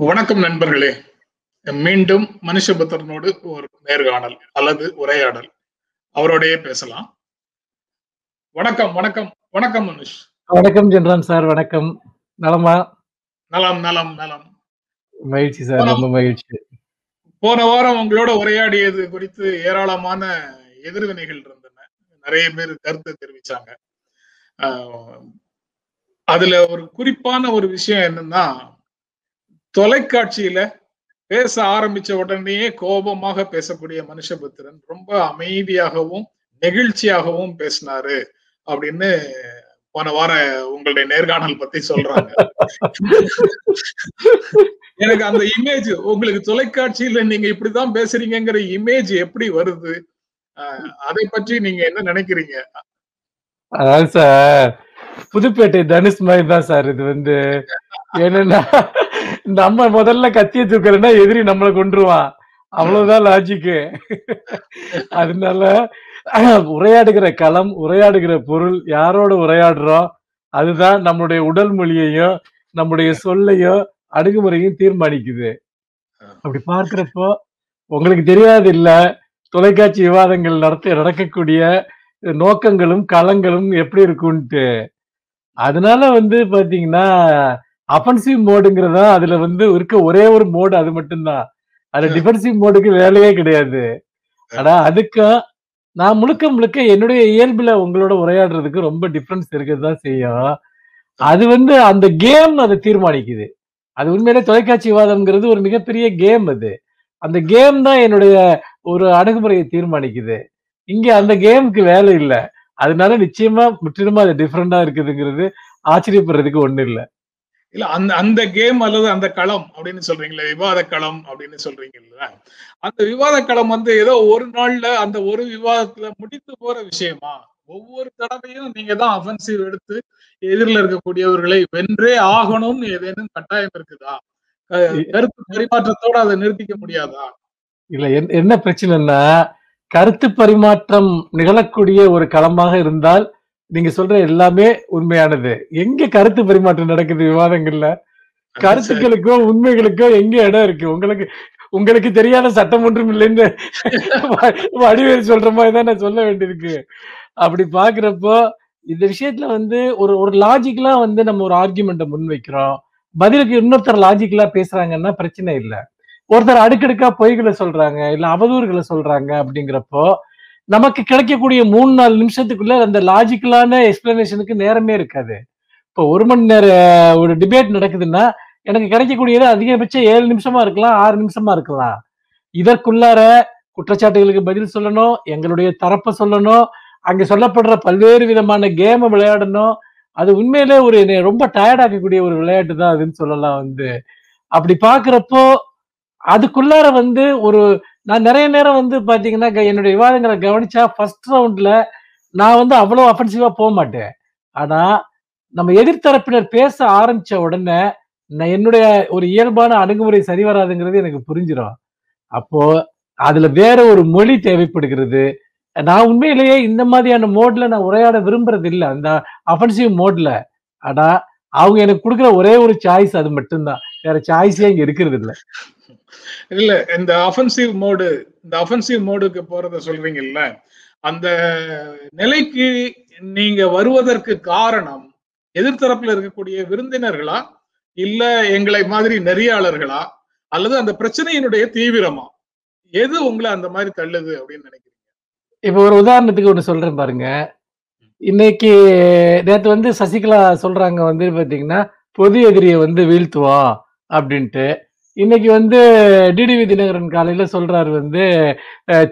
வணக்கம் நண்பர்களே. மீண்டும் மனுஷபுத்திரனோடு ஒரு நேர்காணல் அல்லது உரையாடல். அவரோடயே பேசலாம். வணக்கம் வணக்கம் வணக்கம் மனுஷ். வணக்கம் ஜென்ரான் சார் வணக்கம். நலமா? நலம் நலம் நலம். மகிழ்ச்சி சார் ரொம்ப மகிழ்ச்சி. போன வாரம் உங்களோட உரையாடியது குறித்து ஏராளமான எதிர்வினைகள் இருந்தன. நிறைய பேர் கருத்து தெரிவிச்சாங்க. அதுல ஒரு குறிப்பான ஒரு விஷயம் என்னன்னா தொலைக்காட்சியில பேச ஆரம்பிச்ச உடனேயே கோபமாக பேசக்கூடிய மனுஷபுத்திரன் ரொம்ப அமைதியாகவும் நெகிழ்ச்சியாகவும் பேசினாரு அப்படின்னு போன வார உங்களுடைய நேர்காணல் பத்தி சொல்றாங்க. எனக்கு அந்த இமேஜ் உங்களுக்கு தொலைக்காட்சியில நீங்க இப்படிதான் பேசுறீங்கிற இமேஜ் எப்படி வருது? அதை பற்றி நீங்க என்ன நினைக்கிறீங்க? அதாவது சார் புதுப்பேட்டை தனுஷ் மாதிரி தான் சார் இது வந்து. என்னன்னா நம்ம முதல்ல கத்திய தூக்கலன்னா எதிரி நம்மளை கொண்டுருவான் அவ்வளவுதான் லாஜிக்கு அதனால உரையாடுகிற களம் உரையாடுகிற பொருள் யாரோட உரையாடுறோம்? அதுதான் நம்மளுடைய உடல் மொழியையும் நம்முடைய சொல்லையும் அணுகுமுறையும் தீர்மானிக்குது. அப்படி பார்க்கிறப்போ உங்களுக்கு தெரியாது இல்ல தொலைக்காட்சி விவாதங்கள் நடத்த நடக்கக்கூடிய நோக்கங்களும் களங்களும் எப்படி இருக்கும்ட்டு அதனால வந்து பாத்தீங்கன்னா அஃபென்சிவ் மோடுங்கிறதா அதுல வந்து இருக்க ஒரே ஒரு மோடு அது மட்டும்தான். அது டிஃபென்சிவ் மோடுக்கு வேலையே கிடையாது. ஆனா அதுக்கும் நான் முழுக்க முழுக்க என்னுடைய இயல்புல உங்களோட உரையாடுறதுக்கு ரொம்ப டிஃபரன்ஸ் இருக்கதான் செய்யும். அது வந்து அந்த கேம் அதை தீர்மானிக்குது. அது உண்மையிலே தொலைக்காட்சி விவாதம்ங்கிறது ஒரு மிகப்பெரிய கேம் அது. அந்த கேம் தான் என்னுடைய ஒரு அணுகுமுறையை தீர்மானிக்குது. இங்க அந்த கேமுக்கு வேலை இல்லை. அதனால நிச்சயமா முற்றிலுமா அது டிஃப்ரெண்டா இருக்குதுங்கிறது ஆச்சரியப்படுறதுக்கு ஒண்ணு இல்ல. இல்ல அந்த அந்த கேம் அல்லது அந்த களம் அப்படின்னு சொல்றீங்களே விவாத களம் அப்படின்னு சொல்றீங்கல்ல அந்த விவாத களம் வந்து ஏதோ ஒரு நாள்ல அந்த ஒரு விவாதத்துல முடித்து போற விஷயமா? ஒவ்வொரு தடவையும் நீங்க தான் அஃபென்சிவ் எடுத்து எதிரில் இருக்கக்கூடியவர்களை வென்றே ஆகணும்னு ஏதேனும் கட்டாயம் இருக்குதா? கருத்து பரிமாற்றத்தோட அதை நிறுத்திக்க முடியாதா? இல்ல என்ன பிரச்சனைன்னா கருத்து பரிமாற்றம் நிகழக்கூடிய ஒரு களமாக இருந்தால் நீங்க சொல்ற எல்லாமே உண்மையானது. எங்க கருத்து பரிமாற்றம் நடக்குது விவாதங்கள்ல? கருத்துக்களுக்கோ உண்மைகளுக்கோ எங்க இடம் இருக்கு? உங்களுக்கு உங்களுக்கு தெரியாத சட்டம் ஒன்றும் இல்லைன்னு வடிவேல் சொல்ற மாதிரி தான் நான் சொல்ல வேண்டியிருக்கு. அப்படி பாக்குறப்போ இந்த விஷயத்துல வந்து ஒரு ஒரு லாஜிக்கலா வந்து நம்ம ஒரு ஆர்குமெண்ட்டை முன்வைக்கிறோம். பதிலுக்கு இன்னொருத்தர் லாஜிக்கலா பேசுறாங்கன்னா பிரச்சனை இல்லை. ஒருத்தர் அடுக்கடுக்கா பொய்களை சொல்றாங்க இல்ல அவதூறுகளை சொல்றாங்க அப்படிங்கிறப்போ நமக்கு கிடைக்கக்கூடிய மூணு நாலு நிமிஷத்துக்குள்ள அந்த லாஜிக்கலான எக்ஸ்பிளனேஷனுக்கு நேரமே இருக்காது. இப்போ ஒரு மணி நேரம் ஒரு டிபேட் நடக்குதுன்னா எனக்கு கிடைக்கக்கூடியது அதிகபட்சம் ஏழு நிமிஷமா இருக்கலாம் ஆறு நிமிஷமா இருக்கலாம். இதற்குள்ளார குற்றச்சாட்டுகளுக்கு பதில் சொல்லணும் எங்களுடைய தரப்பை சொல்லணும் அங்க சொல்லப்படுற பல்வேறு விதமான கேமை விளையாடணும். அது உண்மையிலே ஒரு ரொம்ப டயர்டாக்கக்கூடிய ஒரு விளையாட்டு தான் அதுன்னு சொல்லலாம் வந்து. அப்படி பாக்குறப்போ அதுக்குள்ளார வந்து ஒரு நான் நிறைய நேரம் வந்து பாத்தீங்கன்னா என்னுடைய விவாதங்களை கவனிச்சா ஃபர்ஸ்ட் ரவுண்ட்ல நான் வந்து அவ்வளவு அஃபென்சிவா போக மாட்டேன். ஆனா நம்ம எதிர்த்தரப்பினர் பேச ஆரம்பிச்ச உடனே நான் என்னுடைய ஒரு இயல்பான அணுகுமுறை சரி வராதுங்கிறது எனக்கு புரிஞ்சிடும் அப்போ அதுல வேற ஒரு மொழி தேவைப்படுகிறது. நான் உண்மையிலேயே இந்த மாதிரியான மோட்ல நான் உரையாட விரும்புறது இல்லை அந்த அஃபென்சிவ் மோட்ல ஆனா அவங்க எனக்கு கொடுக்குற ஒரே ஒரு சாய்ஸ் அது மட்டும்தான். வேற சாய்ஸே இங்க இருக்கிறது இல்லை இல்ல இந்த அஃபென்சிவ் மோடு இந்த அஃபென்சிவ் மோடுக்கு போறத சொல்றீங்கல்ல அந்த நிலைக்கு நீங்க வருவதற்கு காரணம் எதிர்த்தரப்புல இருக்கக்கூடிய விருந்தினர்களா? இல்ல எங்களை மாதிரி நெறியாளர்களா? அல்லது அந்த பிரச்சனையினுடைய தீவிரமா? எது உங்களை அந்த மாதிரி தள்ளுது அப்படின்னு நினைக்கிறீங்க? இப்ப ஒரு உதாரணத்துக்கு ஒண்ணு சொல்றேன் பாருங்க. இன்னைக்கு நேற்று வந்து சசிகலா சொல்றாங்க வந்து பாத்தீங்கன்னா பொது எதிரியை வந்து வீழ்த்துவோம் அப்படின்ட்டு. இன்னைக்கு வந்து டிடிவி தினகரன் காலையில சொல்றாரு வந்து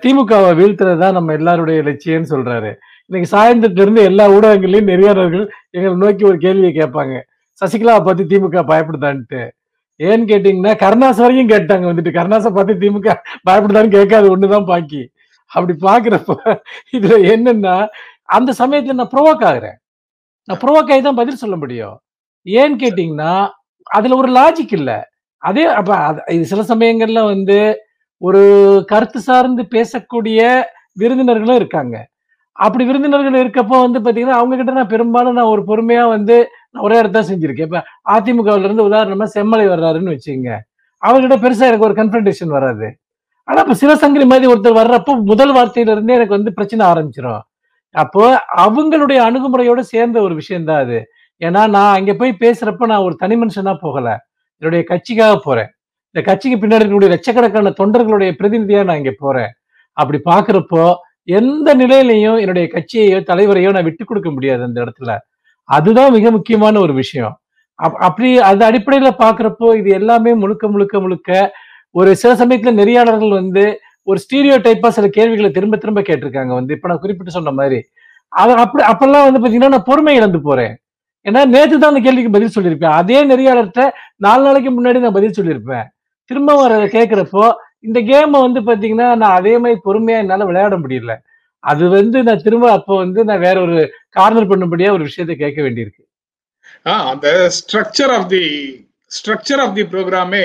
திமுகவை வீழ்த்துறது தான் நம்ம எல்லாருடைய லட்சியம்னு சொல்றாரு. இன்னைக்கு சாயந்தரத்துல இருந்து எல்லா ஊடகங்களையும் நெறியாளர்கள் எங்களை நோக்கி ஒரு கேள்வியை கேட்பாங்க. சசிகலாவை பார்த்து திமுக பயப்படுதான்ட்டு. ஏன்னு கேட்டீங்கன்னா கருணாஸ் வரைக்கும் கேட்டாங்க வந்துட்டு கருணாசை பார்த்து திமுக பயப்படுதான்னு கேட்காது ஒண்ணுதான் பாக்கி. அப்படி பாக்குறப்ப இதுல என்னன்னா அந்த சமயத்துல நான் ப்ரொவோக் ஆகுறேன். நான் ப்ரொவோக் ஆகி தான் பதில் சொல்ல முடியும். ஏன்னு கேட்டீங்கன்னா அதுல ஒரு லாஜிக் இல்லை. அதே அப்ப இது சில சமயங்கள்ல வந்து ஒரு கருத்து சார்ந்து பேசக்கூடிய விருந்தினர்களும் இருக்காங்க. அப்படி விருந்தினர்கள் இருக்கப்போ வந்து பாத்தீங்கன்னா அவங்க கிட்ட நான் பெரும்பாலும் நான் ஒரு பொறுமையா வந்து நான் ஒரே இடத்த செஞ்சிருக்கேன். இப்ப அதிமுகவுல இருந்து உதாரணமா செம்மலை வர்றாருன்னு வச்சுங்க அவர்கிட்ட பெருசா எனக்கு ஒரு கன்ஃபன்டேஷன் வராது. ஆனா இப்ப சிவசங்கரி மாதிரி ஒருத்தர் வர்றப்போ முதல் வார்த்தையில இருந்தே எனக்கு வந்து பிரச்சனை ஆரம்பிச்சிடும் அப்போ அவங்களுடைய அணுகுமுறையோட சேர்ந்த ஒரு விஷயம் தான் அது. ஏன்னா நான் அங்க போய் பேசுறப்ப நான் ஒரு தனி மனுஷனா போகல. என்னுடைய கட்சிக்காக போறேன். இந்த கட்சிக்கு பின்னாடி இருக்கக்கூடிய லட்சக்கணக்கான தொண்டர்களுடைய பிரதிநிதியா நான் இங்க போறேன். அப்படி பாக்குறப்போ எந்த நிலையிலையும் என்னுடைய கட்சியையோ தலைவரையோ நான் விட்டு கொடுக்க முடியாது அந்த இடத்துல. அதுதான் மிக முக்கியமான ஒரு விஷயம். அப்- அப்படி அது அடிப்படையில பாக்குறப்போ இது எல்லாமே முழுக்க முழுக்க முழுக்க ஒரு சில சமயத்துல நெறியாளர்கள் வந்து ஒரு ஸ்டீரியோ டைப்பா சில கேள்விகளை திரும்ப திரும்ப கேட்டிருக்காங்க வந்து. இப்ப நான் குறிப்பிட்டு சொன்ன மாதிரி. அது அப்படி அப்பெல்லாம் வந்து பாத்தீங்கன்னா நான் பொறுமை இழந்து போறேன். ஏன்னா நேற்று தான் அந்த கேள்விக்கு பதில் சொல்லியிருப்பேன். அதே நெறியாளர்கிட்ட நாலு நாளைக்கு முன்னாடி நான் பதில் சொல்லியிருப்பேன். திரும்ப வர கேட்குறப்போ இந்த கேமை வந்து பார்த்தீங்கன்னா நான் அதே மாதிரி பொறுமையாக என்னால் விளையாட முடியல. அது வந்து நான் திரும்ப அப்போ வந்து நான் வேற ஒரு கார்னர் பண்ணும்படியா ஒரு விஷயத்தை கேட்க வேண்டியிருக்கு. அந்த structure of the structure of the ப்ரோக்ராமே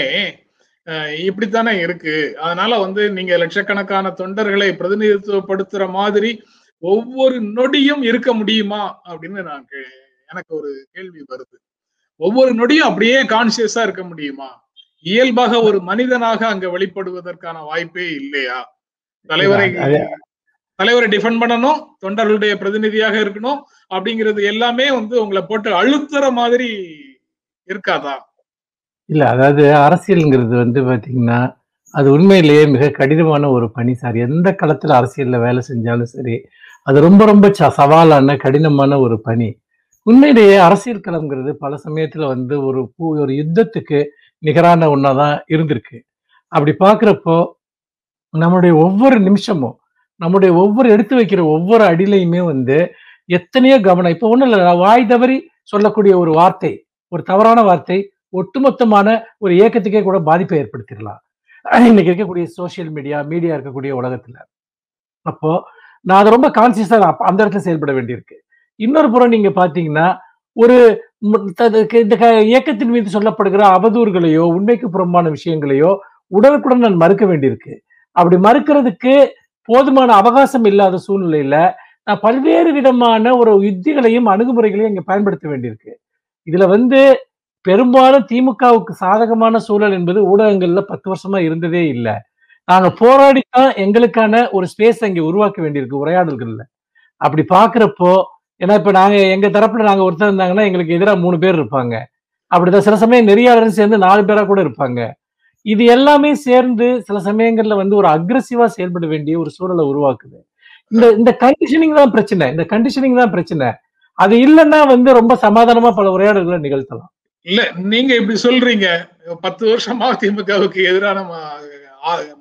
இப்படித்தானே இருக்கு. அதனால வந்து நீங்க லட்சக்கணக்கான தொண்டர்களை பிரதிநிதித்துவப்படுத்துற மாதிரி ஒவ்வொரு நொடியும் இருக்க முடியுமா? அப்படின்னு நான் எனக்கு ஒரு கேள்வி வருது. ஒவ்வொரு நொடியும் அப்படியே கான்சியஸா இருக்க முடியுமா? இயல்பாக ஒரு மனிதனாக அங்க வெளிப்படுவதற்கான வாய்ப்பே இல்லையா? தலைவரை தலைவரை டிஃபெண்ட் பண்ணணும் தொண்டர்களுடைய பிரதிநிதியாக இருக்கணும் அப்படிங்கிறது எல்லாமே வந்து உங்களை போட்டு அழுத்துற மாதிரி இருக்காதா? இல்ல அதாவது அரசியல்ங்கிறது வந்து பாத்தீங்கன்னா அது உண்மையிலேயே மிக கடினமான ஒரு பணி சார். எந்த களத்துல அரசியல்ல வேலை செஞ்சாலும் சரி அது ரொம்ப ரொம்ப ச- சவாலான கடினமான ஒரு பணி. உண்மையிலேயே அரசியல் களம்ங்கிறது பல சமயத்துல வந்து ஒரு பூ- ஒரு யுத்தத்துக்கு நிகரான ஒன்னாதான் இருந்திருக்கு. அப்படி பாக்குறப்போ நம்மளுடைய ஒவ்வொரு நிமிஷமும் நம்முடைய ஒவ்வொரு எடுத்து வைக்கிற ஒவ்வொரு அடியிலையுமே வந்து எத்தனையோ கவனம் இப்போ ஒன்றும் இல்லை வாய் தவறி சொல்லக்கூடிய ஒரு வார்த்தை ஒரு தவறான வார்த்தை ஒட்டுமொத்தமான ஒரு இயக்கத்துக்கே கூட பாதிப்பை ஏற்படுத்திடலாம். இன்னைக்கு இருக்கக்கூடிய சோஷியல் மீடியா மீடியா இருக்கக்கூடிய உலகத்துல. அப்போ நான் அதை ரொம்ப கான்சியஸா அந்த இடத்துல செயல்பட வேண்டியிருக்கு. இன்னொரு புறம் நீங்க பாத்தீங்கன்னா ஒரு இந்த க- இயக்கத்தின் மீது சொல்லப்படுகிற அவதூறுகளையோ உண்மைக்கு புறம்பான விஷயங்களையோ உடனுக்குடன் நான் மறுக்க வேண்டியிருக்கு. அப்படி மறுக்கிறதுக்கு போதுமான அவகாசம் இல்லாத சூழ்நிலையில நான் பல்வேறு விதமான ஒரு யுத்திகளையும் அணுகுமுறைகளையும் இங்க பயன்படுத்த வேண்டியிருக்கு. இதுல வந்து பெரும்பாலும் திமுகவுக்கு சாதகமான சூழல் என்பது ஊடகங்கள்ல பத்து வருஷமா இருந்ததே இல்லை. நாங்க போராடித்தான் எங்களுக்கான ஒரு ஸ்பேஸ் அங்கே உருவாக்க வேண்டியிருக்கு உரையாடல்கள்ல. அப்படி பாக்குறப்போ ஏன்னா இப்ப நாங்க எங்க தரப்புல நாங்க ஒருத்தர் இருந்தாங்கன்னா எங்களுக்கு எதிராக மூணு பேர் இருப்பாங்க. அப்படிதான் சில சமயம் நெறியாளரும் சேர்ந்து நாலு பேரா கூட இருப்பாங்க. இது எல்லாமே சேர்ந்து சில சமயங்கள்ல வந்து ஒரு அக்ரஸிவா செயல்பட வேண்டிய ஒரு சூழலை உருவாக்குது. இந்த இந்த கண்டிஷனிங் தான் பிரச்சனை. இந்த கண்டிஷனிங் தான் பிரச்சனை. அது இல்லைன்னா வந்து ரொம்ப சமாதானமா பல உரையாடல்களை நிகழ்த்தலாம். இல்ல நீங்க இப்படி சொல்றீங்க. பத்து வருஷமா திமுகவுக்கு எதிரான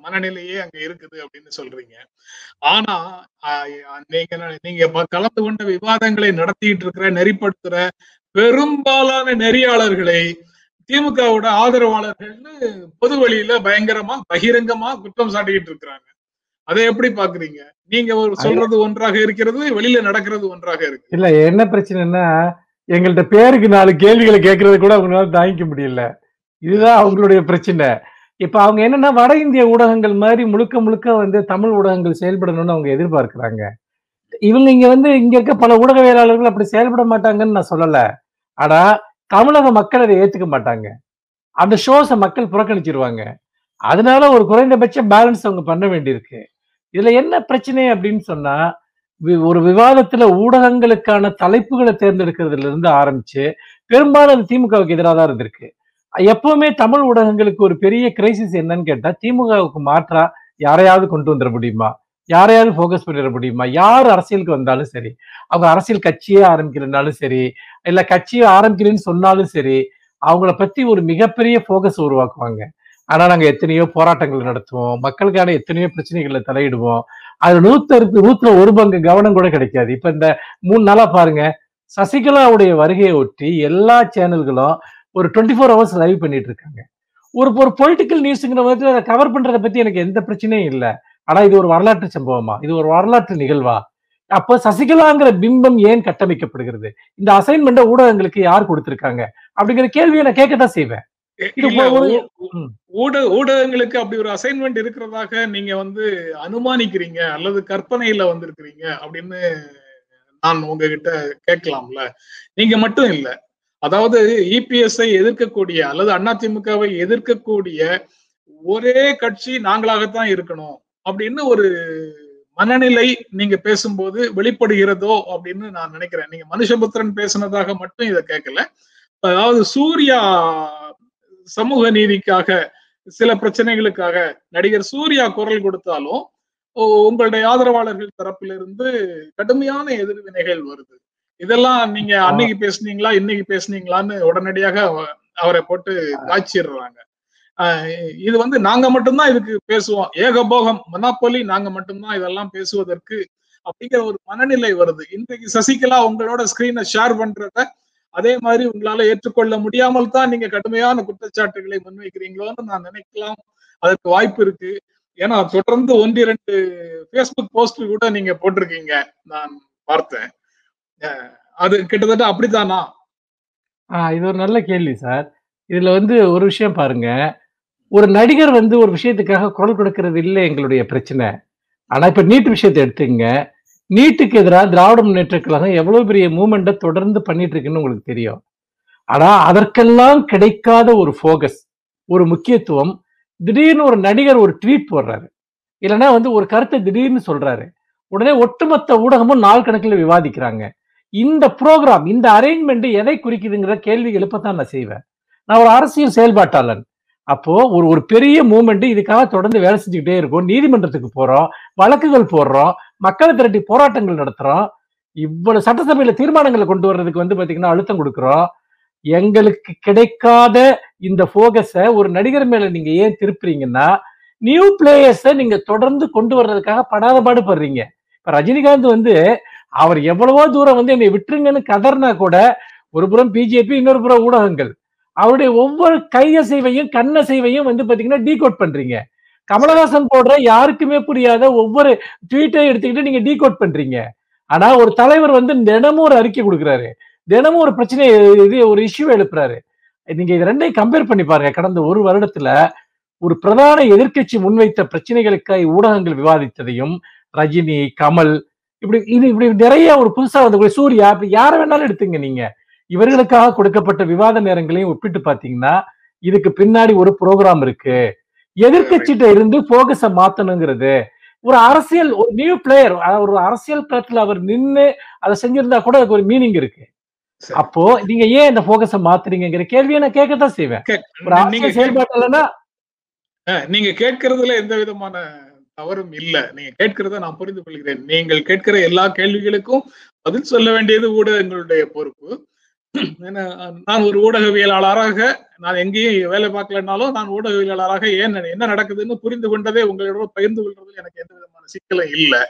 மனநிலையே அங்க இருக்குது அப்படின்னு சொல்றீங்க. ஆனா நீங்க நீங்க கலந்து கொண்ட விவாதங்களை நடத்திட்டு இருக்கிற நெறிப்படுத்துற பெரும்பாலான நெறியாளர்களை திமுகவோட ஆதரவாளர்கள்னு பொது வழியில பயங்கரமா பகிரங்கமா குற்றம் சாட்டிக்கிட்டு இருக்கிறாங்க. அதை எப்படி பாக்குறீங்க? நீங்க ஒரு சொல்றது ஒன்றாக இருக்கிறது வெளியில நடக்கிறது ஒன்றாக இருக்கு இல்ல என்ன பிரச்சனைன்னா எங்கள்ட்ட பேருக்கு நாலு கேள்விகளை கேட்கறது கூட அவங்களால தாங்கிக்க முடியல. இதுதான் அவங்களுடைய பிரச்சனை. இப்ப அவங்க என்னன்னா வட இந்திய ஊடகங்கள் மாதிரி முழுக்க முழுக்க வந்து தமிழ் ஊடகங்கள் செயல்படணும்னு அவங்க எதிர்பார்க்கிறாங்க. இவங்க இங்க வந்து இங்க இருக்க பல ஊடகவியலாளர்கள் அப்படி செயல்பட மாட்டாங்கன்னு நான் சொல்லல. ஆனா தமிழக மக்கள் அதை ஏத்துக்க மாட்டாங்க. அந்த ஷோஸை மக்கள் புறக்கணிச்சிருவாங்க. அதனால ஒரு குறைந்தபட்ச பேலன்ஸ் அவங்க பண்ண வேண்டியிருக்கு. இதுல என்ன பிரச்சனை அப்படின்னு சொன்னா வி- ஒரு விவாதத்துல ஊடகங்களுக்கான தலைப்புகளை தேர்ந்தெடுக்கிறதுல இருந்து ஆரம்பிச்சு பெரும்பாலும் அது திமுகவுக்கு எதிராக தான் இருந்திருக்கு. எப்பவுமே தமிழ் ஊடகங்களுக்கு ஒரு பெரிய கிரைசிஸ் என்னன்னு கேட்டா திமுகவுக்கு மாற்றா யாரையாவது கொண்டு வந்துட முடியுமா? யாரையாவது ஃபோக்கஸ் பண்ணிட முடியுமா? யார் அரசியலுக்கு வந்தாலும் சரி அவங்க அரசியல் கட்சியே ஆரம்பிக்கிறனாலும் சரி இல்ல கட்சியை ஆரம்பிக்கிறேன்னு சொன்னாலும் சரி அவங்கள பத்தி ஒரு மிகப்பெரிய ஃபோக்கஸ் உருவாக்குவாங்க. ஆனா நாங்க எத்தனையோ போராட்டங்கள் நடத்துவோம். மக்களுக்கான எத்தனையோ பிரச்சனைகளை தலையிடுவோம். அது நூத்தருக்கு நூத்துல ஒரு பங்கு கவனம் கூட கிடைக்காது. இப்ப இந்த மூணு நாளா பாருங்க சசிகலாவுடைய வருகையை ஒட்டி எல்லா சேனல்களும் ஒரு டுவெண்ட்டி ஃபோர் ஹவர்ஸ் லைவ் பண்ணிட்டு இருக்காங்க ஒரு ஒரு பொலிட்டிக்கல் நியூஸுங்கிற மாதிரி அதை கவர் பண்றதை பத்தி எனக்கு எந்த பிரச்சனையும் இல்லை. ஆனா இது ஒரு வரலாற்று சம்பவமா? இது ஒரு வரலாற்று நிகழ்வா? அப்ப சசிகலாங்கிற பிம்பம் ஏன் கட்டமைக்கப்படுகிறது? இந்த அசைன்மெண்ட்டை ஊடகங்களுக்கு யார் கொடுத்திருக்காங்க? அப்படிங்கிற கேள்வியை நான் கேட்கத்தான் செய்வேன். ஊடக ஊடகங்களுக்கு அப்படி ஒரு அசைன்மெண்ட் இருக்கிறதாக நீங்க வந்து அனுமானிக்கிறீங்க அல்லது கற்பனையில வந்திருக்கிறீங்க அப்படின்னு நான் உங்ககிட்ட கேட்கலாம்ல. நீங்க மட்டும் இல்ல. அதாவது இபிஎஸ்ஐ எதிர்க்கக்கூடிய அல்லது அதிமுகவை எதிர்க்கக்கூடிய ஒரே கட்சி நாங்களாகத்தான் இருக்கணும் அப்படின்னு ஒரு மனநிலை நீங்க பேசும்போது வெளிப்படுகிறதோ அப்படின்னு நான் நினைக்கிறேன். நீங்க மனுஷபுத்திரன் பேசுனதாக மட்டும் இதை கேட்கல. அதாவது சூர்யா சமூக நீதிக்காக சில பிரச்சனைகளுக்காக நடிகர் சூர்யா குரல் கொடுத்தாலும் உங்களுடைய ஆதரவாளர்கள் தரப்பிலிருந்து கடுமையான எதிர்வினைகள் வருது. இதெல்லாம் நீங்க அன்னைக்கு பேசுனீங்களா இன்னைக்கு பேசுனீங்களான்னு உடனடியாக அவரை போட்டு காய்ச்சிடுறாங்க. இது வந்து நாங்க மட்டும்தான் இதுக்கு பேசுவோம். ஏகபோகம் மனாப்பொலி நாங்க மட்டும்தான் இதெல்லாம் பேசுவதற்கு அப்படிங்கிற ஒரு மனநிலை வருது. இன்றைக்கு சசிகலா உங்களோட ஸ்கிரீனை ஷேர் பண்றத அதே மாதிரி உங்களால ஏற்றுக்கொள்ள முடியாமல் தான் நீங்க கடுமையான குற்றச்சாட்டுகளை முன்வைக்கிறீங்களோன்னு நான் நினைக்கலாம். அதற்கு வாய்ப்பு இருக்கு. ஏன்னா தொடர்ந்து ஒன்றிரண்டு ஃபேஸ்புக் போஸ்ட் கூட நீங்க போட்டிருக்கீங்க. நான் பார்த்தேன். அது கிட்டத்தட்ட அப்படித்தானா? இது ஒரு நல்ல கேள்வி சார். இதுல வந்து ஒரு விஷயம் பாருங்க. ஒரு நடிகர் வந்து ஒரு விஷயத்துக்காக குரல் கொடுக்கறது இல்லை எங்களுடைய பிரச்சனை. ஆனா இப்ப நீட் விஷயத்தை எடுத்துங்க நீட்டுக்கு எதிராக திராவிட முன்னேற்ற கழகம் எவ்வளவு பெரிய மூமெண்ட்டை தொடர்ந்து பண்ணிட்டு இருக்குன்னு உங்களுக்கு தெரியும். ஆனா அதற்கெல்லாம் கிடைக்காத ஒரு ஃபோகஸ் ஒரு முக்கியத்துவம் திடீர்னு ஒரு நடிகர் ஒரு ட்வீட் போடுறாரு. இல்லைன்னா வந்து ஒரு கருத்தை திடீர்னு சொல்றாரு. உடனே ஒட்டுமொத்த ஊடகமும் நாள் கணக்கில் விவாதிக்கிறாங்க. இந்த ப்ரோக்ராம் இந்த அரேஞ்ச்மெண்ட் எதை குறிக்குதுங்கிற கேள்வி எழுப்பத்தான் நான் செய்வேன். நான் ஒரு அரசியல் செயல்பாட்டாளன். அப்போ ஒரு ஒரு பெரிய மூமெண்ட் இதுக்காக தொடர்ந்து வேலை செஞ்சுக்கிட்டே இருக்கும். நீதிமன்றத்துக்கு போறோம். வழக்குகள் போடுறோம். மக்களை திரட்டி போராட்டங்கள் நடத்துறோம். இவ்வளவு சட்டசபையில தீர்மானங்களை கொண்டு வர்றதுக்கு வந்து பாத்தீங்கன்னா அழுத்தம் கொடுக்குறோம். எங்களுக்கு கிடைக்காத இந்த போகஸை ஒரு நடிகர் மேல நீங்க ஏன் திருப்புறீங்கன்னா நியூ பிளேயர்ஸை நீங்க தொடர்ந்து கொண்டு வர்றதுக்காக படாத பாடுபடுறீங்க இப்ப ரஜினிகாந்த் வந்து அவர் எவ்வளவோ தூரம் வந்து என்னை விட்டுருங்கன்னு கதர்னா கூட ஒரு புறம் பிஜேபி இன்னொரு புறம் ஊடகங்கள். அவருடைய ஒவ்வொரு கையசைவையும் கண்ணசைவையும் வந்து பாத்தீங்கன்னா டீகோட் பண்றீங்க. கமலஹாசன் போடுற யாருக்குமே புரியாத ஒவ்வொரு ட்வீட்டை எடுத்துக்கிட்டு நீங்க டீகோட் பண்றீங்க. ஆனா ஒரு தலைவர் வந்து தினமும் ஒரு அறிக்கை கொடுக்குறாரு. தினமும் ஒரு பிரச்சனை இது ஒரு இஷ்யூ எழுப்புறாரு. நீங்க இது ரெண்டையும் கம்பேர் பண்ணி பாருங்க. கடந்த ஒரு வருடத்துல ஒரு பிரதான எதிர்க்கட்சி முன்வைத்த பிரச்சனைகளுக்காக ஊடகங்கள் விவாதித்ததையும் ரஜினி கமல் இப்படி இது இப்படி நிறைய ஒரு புதுசா வந்து சூர்யா இப்படி யாரை வேணாலும் எடுத்துங்க நீங்க. இவர்களுக்காக கொடுக்கப்பட்ட விவாத நேரங்களையும் ஒப்பிட்டு பாத்தீங்கன்னா இதுக்கு பின்னாடி ஒரு ப்ரோக்ராம் இருக்கு. எதிர்கட்சிட்ட இருந்து போகஸ மாத்தணுங்கிறது. ஒரு அரசியல் ஒரு நியூ பிளேயர் ஒரு அரசியல் களத்துல அவர் நின்று அதை செஞ்சிருந்தா கூட அதுக்கு ஒரு மீனிங் இருக்கு. அப்போ நீங்க ஏன் இந்த போகஸ மாத்துறீங்கிற கேள்வியை நான் கேட்கத்தான் செய்வேன். ஒரு அரசியல் நீங்க கேட்கறதுல எந்த விதமான தவறும் இல்லை. நீங்க கேட்கிறத நான் புரிந்து கொள்கிறேன் நீங்கள் கேட்கிற எல்லா கேள்விகளுக்கும் பதில் சொல்ல வேண்டியது ஊடகங்களுடைய பொறுப்பு. நான் ஒரு ஊடகவியலாளராக நான் எங்கேயும் வேலை பார்க்கலனாலும் நான் ஊடகவியலாளராக ஏன் என்ன நடக்குதுன்னு புரிந்து கொண்டதே உங்களோட பகிர்ந்து கொள்றதுல எனக்கு எந்த விதமான சிக்கலும் இல்லை.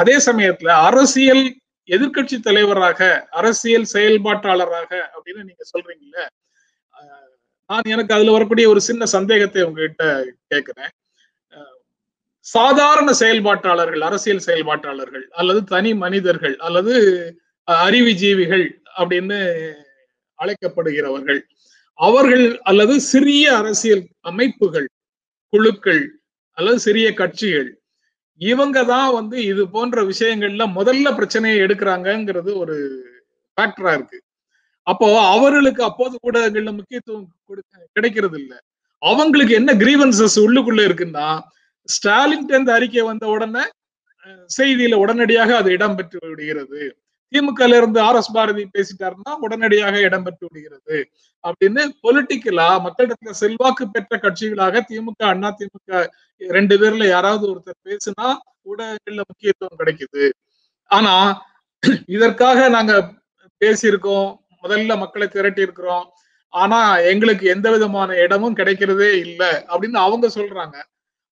அதே சமயத்துல அரசியல் எதிர்கட்சி தலைவராக அரசியல் செயல்பாட்டாளராக அப்படின்னு நீங்க சொல்றீங்கல்ல நான் எனக்கு அதுல வரக்கூடிய ஒரு சின்ன சந்தேகத்தை உங்ககிட்ட கேட்கிறேன் சாதாரண செயல்பாட்டாளர்கள் அரசியல் செயல்பாட்டாளர்கள் அல்லது தனி மனிதர்கள் அல்லது அறிவுஜீவிகள் அப்படின்னு அழைக்கப்படுகிறவர்கள். அவர்கள் அல்லது சிறிய அரசியல் அமைப்புகள் குழுக்கள் அல்லது சிறிய கட்சிகள் இவங்க தான் வந்து இது போன்ற விஷயங்கள்ல முதல்ல பிரச்சனையை எடுக்கிறாங்கங்கிறது ஒரு ஃபேக்டரா இருக்கு. அப்போ அவர்களுக்கு அப்போது ஊடகங்கள்ல முக்கியத்துவம் கொடுக்க கிடைக்கிறது இல்லை அவங்களுக்கு என்ன கிரீவன்சஸ் உள்ளுக்குள்ள இருக்குன்னா ஸ்டாலின் இந்த அறிக்கை வந்த உடனே செய்தியில உடனடியாக அது இடம்பெற்று விடுகிறது. திமுக இருந்து ஆர் எஸ் பாரதி பேசிட்டாருன்னா உடனடியாக இடம்பெற்று விடுகிறது. அப்படின்னு பொலிட்டிக்கலா மக்களிடத்துல செல்வாக்கு பெற்ற கட்சிகளாக திமுக அண்ணா திமுக ரெண்டு பேர்ல யாராவது ஒருத்தர் பேசுனா ஊடகங்கள்ல முக்கியத்துவம் கிடைக்குது. ஆனா இதற்காக நாங்க பேசியிருக்கோம். முதல்ல மக்களை திரட்டி இருக்கிறோம் ஆனா எங்களுக்கு எந்த விதமான இடமும் கிடைக்கிறதே இல்லை அப்படின்னு அவங்க சொல்றாங்க.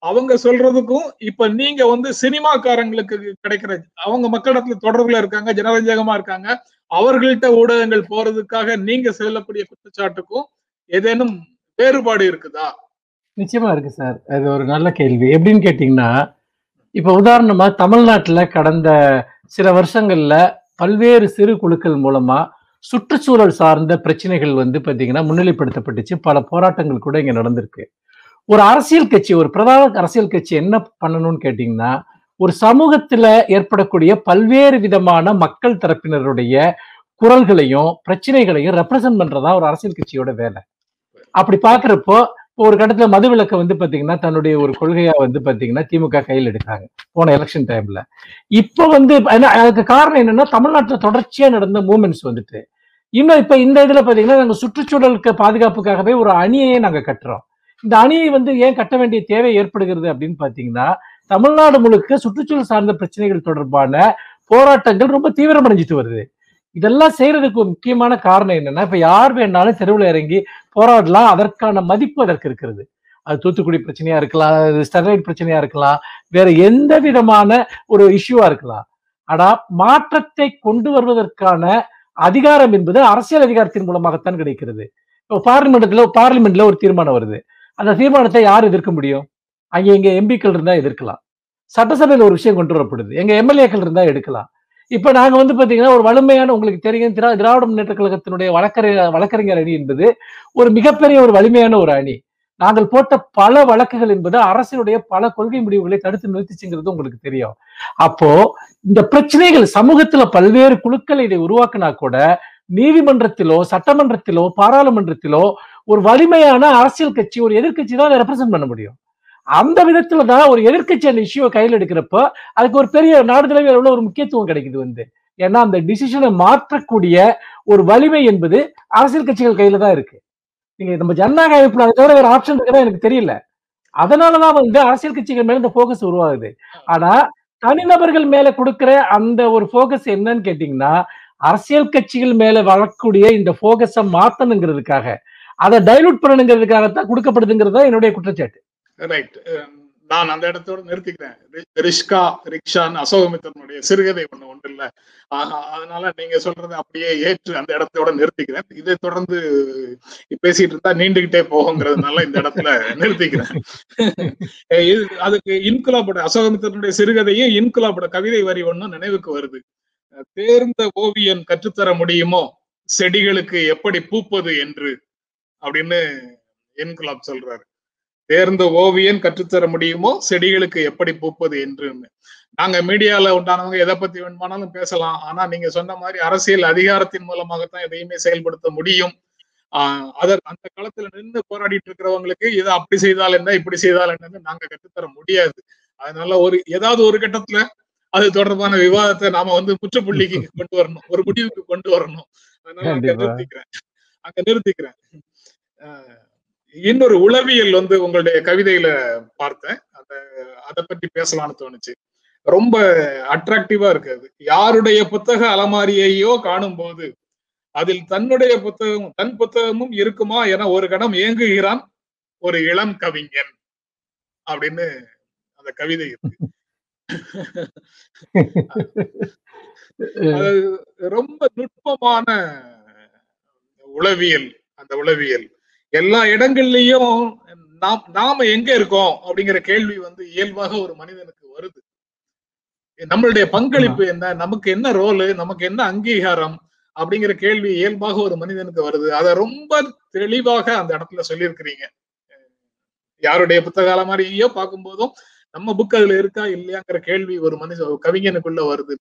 அவங்க சொல்றதுக்கும் இப்ப நீங்க வந்து சினிமாக்காரங்களுக்கு கிடைக்கிற அவங்க மக்களிடத்துல தொடர்புல இருக்காங்க ஜனரஞ்சகமா இருக்காங்க அவர்கள்ட்ட ஊடகங்கள் போறதுக்காக நீங்க சொல்லக்கூடிய குற்றச்சாட்டுக்கும் ஏதேனும் வேறுபாடு இருக்குதா? நிச்சயமா இருக்கு சார். அது ஒரு நல்ல கேள்வி. எப்படின்னு கேட்டீங்கன்னா இப்ப உதாரணமா தமிழ்நாட்டுல கடந்த சில வருஷங்கள்ல பல்வேறு சிறு குழுக்கள் மூலமா சுற்றுச்சூழல் சார்ந்த பிரச்சனைகள் வந்து பாத்தீங்கன்னா முன்னிலைப்படுத்தப்பட்டுச்சு. பல போராட்டங்கள் கூட இங்க நடந்திருக்கு. ஒரு அரசியல் கட்சி ஒரு பிரதான அரசியல் கட்சி என்ன பண்ணணும்னு கேட்டீங்கன்னா ஒரு சமூகத்துல ஏற்படக்கூடிய பல்வேறு விதமான மக்கள் தரப்பினருடைய குரல்களையும் பிரச்சனைகளையும் ரெப்ரசன்ட் பண்றதா ஒரு அரசியல் கட்சியோட வேலை. அப்படி பாக்குறப்போ இப்போ ஒரு கட்டத்துல மதுவிலக்கை வந்து பாத்தீங்கன்னா தன்னுடைய ஒரு கொள்கையா வந்து பாத்தீங்கன்னா திமுக கையில் எடுக்கிறாங்க போன எலெக்ஷன் டைம்ல இப்போ வந்து என்ன- அதுக்கு காரணம் என்னன்னா தமிழ்நாட்டுல தொடர்ச்சியா நடந்த மூமெண்ட்ஸ் வந்துட்டு. இன்னும் இப்ப இந்த இதுல பாத்தீங்கன்னா நாங்க சுற்றுச்சூழலுக்கு பாதுகாப்புக்காகவே ஒரு அணியையே நாங்க கட்டுறோம். இந்த அணியை வந்து ஏன் கட்ட வேண்டிய தேவை ஏற்படுகிறது அப்படின்னு பாத்தீங்கன்னா தமிழ்நாடு முழுக்க சுற்றுச்சூழல் சார்ந்த பிரச்சனைகள் தொடர்பான போராட்டங்கள் ரொம்ப தீவிரமடைஞ்சிட்டு வருது. இதெல்லாம் செய்யறதுக்கு முக்கியமான காரணம் என்னன்னா இப்ப யார் வேணாலும் தெருவில் இறங்கி போராடலாம். அதற்கான மதிப்பு அதற்கு இருக்கிறது. அது தூத்துக்குடி பிரச்சனையா இருக்கலாம் அது ஸ்டெர்லைட் பிரச்சனையா இருக்கலாம் வேற எந்த விதமான ஒரு இஷ்யூவா இருக்கலாம். ஆனா மாற்றத்தை கொண்டு வருவதற்கான அதிகாரம் என்பது அரசியல் அதிகாரத்தின் மூலமாகத்தான் கிடைக்கிறது. இப்போ பார்லிமெண்ட்ல பார்லிமெண்ட்ல ஒரு தீர்மானம் வருது. அந்த தீர்மானத்தை யார் எதிர்க்க முடியும்? அங்க எங்க எம்பிக்கள் இருந்தா எதிர்க்கலாம். சட்டசபையில் ஒரு விஷயம் கொண்டு வரப்படுது. எங்க எம்எல்ஏக்கள் இருந்தா எடுக்கலாம். இப்ப நாங்க வந்து பாத்தீங்கன்னா ஒரு வலிமையான உங்களுக்கு தெரியும் திரா- திராவிட முன்னேற்ற கழகத்தினுடைய வழக்கறி வழக்கறிஞர் அணி என்பது ஒரு மிகப்பெரிய ஒரு வலிமையான ஒரு அணி. நாங்கள் போட்ட பல வழக்குகள் என்பது அரசினுடைய பல கொள்கை முடிவுகளை தடுத்து நிறுத்திச்சுங்கிறது உங்களுக்கு தெரியும். அப்போ இந்த பிரச்சனைகள் சமூகத்துல பல்வேறு குழுக்கள் இதை உருவாக்குனா கூட நீதிமன்றத்திலோ சட்டமன்றத்திலோ பாராளுமன்றத்திலோ ஒரு வலிமையான அரசியல் கட்சி ஒரு எதிர்க்கட்சி தான் அதை ரெப்ரசென்ட் பண்ண முடியும். அந்த விதத்துல தான் ஒரு எதிர்கட்சி அந்த இஷ்யூவை கையில் எடுக்கிறப்போ அதுக்கு ஒரு பெரிய நாடு தலைவர் எவ்வளவு ஒரு முக்கியத்துவம் கிடைக்குது வந்து. ஏன்னா அந்த டிசிஷனை மாற்றக்கூடிய ஒரு வலிமை என்பது அரசியல் கட்சிகள் கையில தான் இருக்கு. நீங்க நம்ம ஜனநாயக அமைப்புல அதை தவிர வேற ஆப்ஷன் இருக்குதா எனக்கு தெரியல. அதனாலதான் வந்து அரசியல் கட்சிகள் மேல இந்த போக்கஸ் உருவாகுது. ஆனா தனிநபர்கள் மேல கொடுக்கிற அந்த ஒரு போக்கஸ் என்னன்னு கேட்டீங்கன்னா அரசியல் கட்சிகள் மேல வரக்கூடிய இந்த போகஸை மாத்தணுங்கிறதுக்காக அதை டைலூட் பண்ணணுங்கிறதுக்காகத்தான் கொடுக்கப்படுதுங்கிறது என்னுடைய குற்றச்சாட்டு. ரைட் um, நான் அந்த இடத்தோட நிறுத்திக்கிறேன். ரிஷ்கா ரிக்ஷான் அசோகமித்தனுடைய சிறுகதை ஒண்ணு ஒன்று இல்ல. ஆஹா, அதனால நீங்க சொல்றதை அப்படியே ஏற்று அந்த இடத்தோட நிறுத்திக்கிறேன். இதை தொடர்ந்து பேசிட்டு இருந்தா நீண்டுகிட்டே போகுங்கிறதுனால இந்த இடத்துல நிறுத்திக்கிறேன். இது அதுக்கு இன்குலாபோட அசோகமித்தனுடைய சிறுகதையும் இன்குலாபோட கவிதை வரி ஒண்ணும் நினைவுக்கு வருது. தேர்ந்த ஓவியன் கற்றுத்தர முடியுமோ? செடிகளுக்கு எப்படி பூப்பது என்று அப்படின்னு இன்குலாப் சொல்றாரு? தேர்ந்த ஓவியன் கற்றுத்தர முடியுமோ செடிகளுக்கு எப்படி பூப்பது என்று நாங்க மீடியால உண்டானவங்க எதை பத்தி வேணுமானாலும் பேசலாம். ஆனா நீங்க சொன்ன மாதிரி அரசியல் அதிகாரத்தின் மூலமாகத்தான் எதையுமே செயல்படுத்த முடியும். ஆஹ் அதர் அந்த காலத்துல நின்று போராடிட்டு இருக்கிறவங்களுக்கு இதை அப்படி செய்தால் என்ன இப்படி செய்தால் என்னன்னு நாங்க கற்றுத்தர முடியாது. அதனால ஒரு ஏதாவது ஒரு கட்டத்துல அது தொடர்பான விவாதத்தை நாம வந்து முற்றுப்புள்ளிக்கு கொண்டு வரணும். ஒரு முடிவுக்கு கொண்டு வரணும். அதனால. நிறுத்திக்கிறேன் அங்க நிறுத்திக்கிறேன். இன்னொரு உளவியல் வந்து உங்களுடைய கவிதையில பார்த்தேன். அந்த அதை பற்றி பேசலாம்னு தோணுச்சு. ரொம்ப அட்ராக்டிவா இருக்கு அது. யாருடைய புத்தக அலமாரியையோ காணும் போது அதில் தன்னுடைய புத்தகம் தன் புத்தகமும் இருக்குமா என ஒரு கணம் ஏங்குகிறான் ஒரு இளம் கவிஞன். அப்படின்னு அந்த கவிதை இருக்கு. அது ரொம்ப நுட்பமான உளவியல் அந்த உளவியல். எல்லா இடங்கள்லயும் நாம் நாம எங்க இருக்கோம் அப்படிங்கிற கேள்வி வந்து இயல்பாக ஒரு மனிதனுக்கு வருது. நம்மளுடைய பங்களிப்பு என்ன? நமக்கு என்ன ரோலு? நமக்கு என்ன அங்கீகாரம்? அப்படிங்கிற கேள்வி இயல்பாக ஒரு மனிதனுக்கு வருது. அதை ரொம்ப தெளிவாக அந்த இடத்துல சொல்லியிருக்கிறீங்க. யாருடைய புத்தகால மாதிரியோ பார்க்கும்போதும் நம்ம புக் அதுல இருக்கா இல்லையாங்கிற கேள்வி ஒரு மனித கவிஞனுக்குள்ள வருது.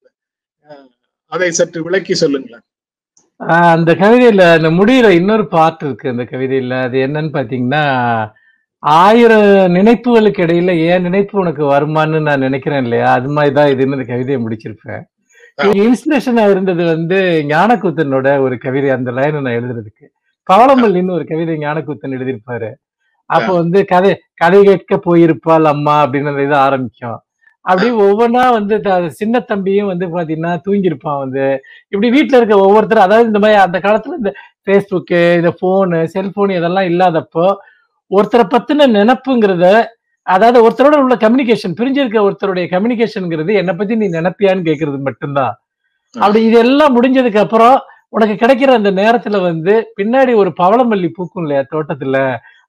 அஹ் அதை சற்று விளக்கி சொல்லுங்களேன். அந்த கவிதையில அந்த முடியிற இன்னொரு பாட்டு இருக்கு அந்த கவிதையில. அது என்னன்னு பாத்தீங்கன்னா ஆயிரம் நினைப்புகளுக்கு இடையில ஏன் நினைப்பு உனக்கு வருமான்னு நான் நினைக்கிறேன் இல்லையா? அது மாதிரிதான் இதுன்னு இந்த கவிதையை முடிச்சிருப்பேன். இன்ஸ்பிரேஷனா இருந்தது வந்து ஞானக்கூத்தனோட ஒரு கவிதை அந்த லைனை நான் எழுதுறதுக்கு. பவளமல்லின்னு ஒரு கவிதை ஞானக்கூத்தன் எழுதியிருப்பாரு. அப்ப வந்து கதை கதை கேட்க போயிருப்பாள் அம்மா அப்படின்னு அந்த இது ஆரம்பிக்கும். அப்படி ஒவ்வொன்றா வந்து த- சின்ன தம்பியும் வந்து பாத்தீங்கன்னா தூங்கியிருப்பான் வந்து. இப்படி வீட்ல இருக்க ஒவ்வொருத்தரும் அதாவது இந்த மாதிரி அந்த காலத்துல இந்த ஃபேஸ்புக்கு இந்த போனு செல்போன் இதெல்லாம் இல்லாதப்போ ஒருத்தரை பத்தின நினப்புங்கிறத அதாவது ஒருத்தரோட உள்ள கம்யூனிகேஷன் பிரிஞ்சிருக்க ஒருத்தருடைய கம்யூனிகேஷன்ங்கிறது என்னை பத்தி நீ நினைப்பியான்னு கேக்குறது மட்டும்தான். அப்படி இதெல்லாம் முடிஞ்சதுக்கு அப்புறம் உனக்கு கிடைக்கிற அந்த நேரத்துல வந்து பின்னாடி ஒரு பவளமல்லி பூக்கும் இல்லையா தோட்டத்துல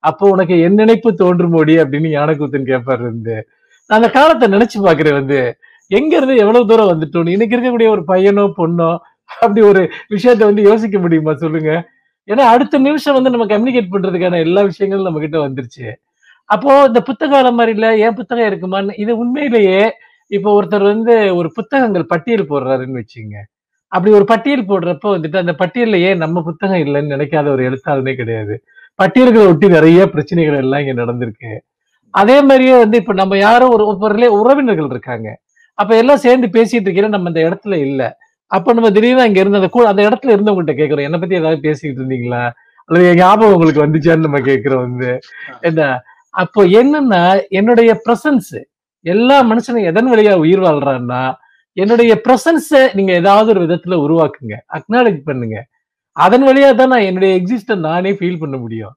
அப்போ உனக்கு என் நினைப்பு தோன்றும் மோடி அப்படின்னு ஞானக்கூத்தன் கேட்பாரு வந்து. அந்த காலத்தை நினைச்சு பாக்குறேன் வந்து. எங்க இருந்து எவ்வளவு தூரம் வந்துட்டோம்? இன்னைக்கு இருக்கக்கூடிய ஒரு பையனோ பொண்ணோ அப்படி ஒரு விஷயத்த வந்து யோசிக்க முடியுமா? சொல்லுங்க. ஏன்னா அடுத்த நிமிஷம் வந்து நம்ம கம்யூனிகேட் பண்றதுக்கான எல்லா விஷயங்களும் நம்ம கிட்ட வந்துருச்சு. அப்போ இந்த புத்தகம் மாதிரி இல்ல ஏன் புத்தகம் இருக்குமான்னு இது உண்மையிலேயே இப்போ ஒருத்தர் வந்து ஒரு புத்தகங்கள் பட்டியல் போடுறாருன்னு வச்சுங்க. அப்படி ஒரு பட்டியல் போடுறப்ப வந்துட்டு அந்த பட்டியல்ல ஏன் நம்ம புத்தகம் இல்லைன்னு நினைக்காத ஒரு எழுத்தாளனே கிடையாது. பட்டியல்களை ஒட்டி நிறைய பிரச்சனைகள் எல்லாம் இங்க நடந்திருக்கு. அதே மாதிரியே வந்து இப்ப நம்ம யாரும் ஒரு ஒரு உறவினர்கள் இருக்காங்க. அப்ப எல்லாம் சேர்ந்து பேசிட்டு இருக்கிற நம்ம இந்த இடத்துல இல்ல. அப்ப நம்ம திடீர்னு அங்க இருந்து அந்த அந்த இடத்துல இருந்தவங்ககிட்ட கேக்குறோம் என்ன பத்தி ஏதாவது பேசிக்கிட்டு இருந்தீங்களா? அல்லது ஞாபகம் உங்களுக்கு வந்துச்சான்னு நம்ம கேக்குறோம் வந்து. என்ன? அப்போ என்னன்னா என்னுடைய பிரசன்ஸ் எல்லா மனுஷனும் எதன் வழியா உயிர் வாழ்றான்னா என்னுடைய பிரசன்ஸ நீங்க ஏதாவது ஒரு விதத்துல உருவாக்குங்க அக்னாலேஜ் பண்ணுங்க. அதன் வழியா தான் நான் என்னுடைய எக்ஸிஸ்டன் நானே ஃபீல் பண்ண முடியும்.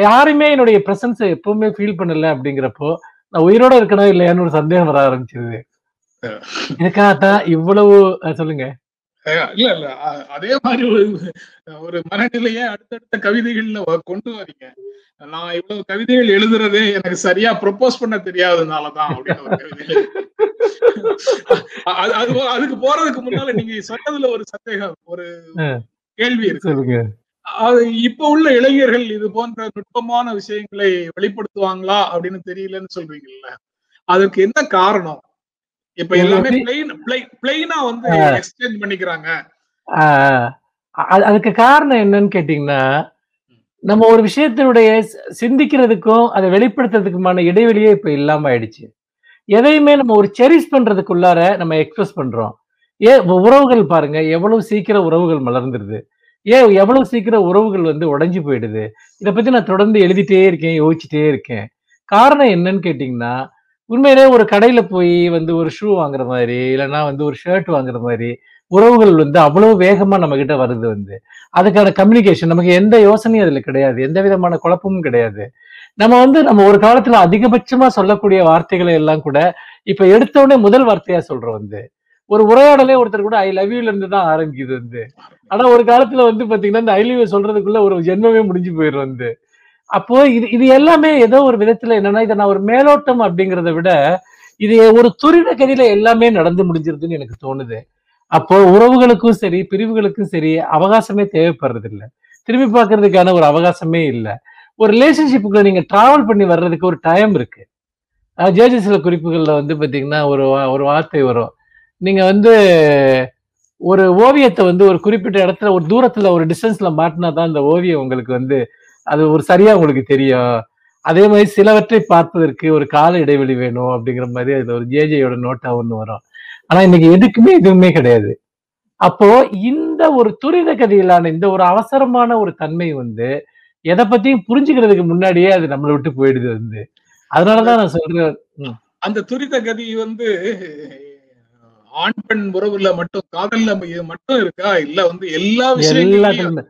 யாருமே என்னுடைய பிரசன்ஸை எப்பவுமே ஃபீல் பண்ணல அப்படிங்கிறப்போ நான் உயிரோட இருக்கணும் இல்லையான்னு ஒரு சந்தேகம் வர ஆரம்பிச்சது இதுக்காகத்தான் இவ்வளவு சொல்லுங்க. இல்ல இல்ல. அதே மாதிரி ஒரு ஒரு மனநிலையை அடுத்தடுத்த கவிதைகள்ல கொண்டு வரீங்க நான் இவ்வளவு கவிதைகள் எழுதுறதே எனக்கு சரியா ப்ரொபோஸ் பண்ண தெரியாததுனாலதான் அப்படின்னு அது அதுக்கு போறதுக்கு முன்னால நீங்க சொன்னதுல ஒரு சந்தேகம் ஒரு கேள்வி இருக்கு. இப்ப உள்ள இளைஞர்கள் இது போன்ற நுட்பமான விஷயங்களை வெளிப்படுத்துவாங்களா அப்படின்னு தெரியலன்னு சொல்றீங்கல்ல? அதற்கு என்ன காரணம்? இப்ப எல்லாமே பிளைன் வந்து எக்ஸ்சேஞ்ச் பண்ணிக்கிறாங்க. அதுக்கு காரணம் என்னன்னு கேட்டீங்கன்னா நம்ம ஒரு விஷயத்தினுடைய சிந்திக்கிறதுக்கும் அதை வெளிப்படுத்துறதுக்குமான இடைவெளியே இப்ப இல்லாம ஆயிடுச்சு. எதையுமே நம்ம ஒரு செரிஸ் பண்றதுக்குள்ளார நம்ம எக்ஸ்பிரஸ் பண்றோம். ஏன் இப்ப உறவுகள் பாருங்க எவ்வளவு சீக்கிரம் உறவுகள் மலர்ந்துருது. ஏன் எவ்வளவு சீக்கிரம் உறவுகள் வந்து உடைஞ்சு போயிடுது? இதை பத்தி நான் தொடர்ந்து எழுதிட்டே இருக்கேன் யோசிச்சுட்டே இருக்கேன். காரணம் என்னன்னு கேட்டீங்கன்னா உண்மையிலே ஒரு கடையில போய் வந்து ஒரு ஷூ வாங்குற மாதிரி இல்லைன்னா வந்து ஒரு ஷர்ட் வாங்குற மாதிரி உறவுகள் வந்து அவ்வளவு வேகமா நம்ம கிட்ட வருது வந்து. அதுக்கான கம்யூனிகேஷன் நமக்கு எந்த யோசனையும் அதுல கிடையாது. எந்த விதமான குழப்பமும் கிடையாது. நம்ம வந்து நம்ம ஒரு காலத்துல அதிகபட்சமா சொல்லக்கூடிய வார்த்தைகளை எல்லாம் கூட இப்ப எடுத்த உடனே முதல் வார்த்தையா சொல்றோம் வந்து. ஒரு உரையாடலே ஒருத்தர் கூட ஐ லவ் யூல இருந்து தான் ஆரம்பிக்குது வந்து. ஆனா ஒரு காலத்துல வந்து பாத்தீங்கன்னா இந்த ஐலிவை சொல்றதுக்குள்ள ஒரு ஜென்மமே முடிஞ்சு போயிடும் வந்து. அப்போ இது இது எல்லாமே ஏதோ ஒரு விதத்துல என்னன்னா இதை நான் ஒரு மேலோட்டம் அப்படிங்கிறத விட இது ஒரு துரித கதியில எல்லாமே நடந்து முடிஞ்சிருதுன்னு எனக்கு தோணுது. அப்போ உறவுகளுக்கும் சரி பிரிவுகளுக்கும் சரி அவகாசமே தேவைப்படுறது இல்லை திரும்பி பார்க்கறதுக்கான ஒரு அவகாசமே இல்லை. ஒரு ரிலேஷன்ஷிப்புக்குள்ள நீங்க டிராவல் பண்ணி வர்றதுக்கு ஒரு டைம் இருக்கு. ஜேஜி சில குறிப்புகள்ல வந்து பாத்தீங்கன்னா ஒரு ஒரு வார்த்தை வரும். நீங்க வந்து ஒரு ஓவியத்தை வந்து ஒரு குறிப்பிட்ட இடத்துல ஒரு தூரத்துல ஒரு டிஸ்டன்ஸ்ல மாட்டினா தான் அந்த ஓவியம் உங்களுக்கு வந்து அது ஒரு சரியா உங்களுக்கு தெரியும். அதே மாதிரி சிலவற்றை பார்ப்பதற்கு ஒரு கால இடைவெளி வேணும் அப்படிங்கிற மாதிரி அதுல ஒரு ஜேஜேயோட நோட்டா ஒண்ணு வரும். ஆனா இன்னைக்கு எதுக்குமே எதுவுமே கிடையாது. அப்போ இந்த ஒரு துரித கதியிலான இந்த ஒரு அவசரமான ஒரு தன்மை வந்து எதை பத்தியும் புரிஞ்சுக்கிறதுக்கு முன்னாடியே அது நம்மளை விட்டு போயிடுது வந்து. அதனாலதான் நான் சொல்றேன். அந்த துரித கதி வந்து ஆண் பெண் உறவுல மட்டும் காதல்ல மட்டும் இருக்கா? இல்ல வந்து எல்லா வருது.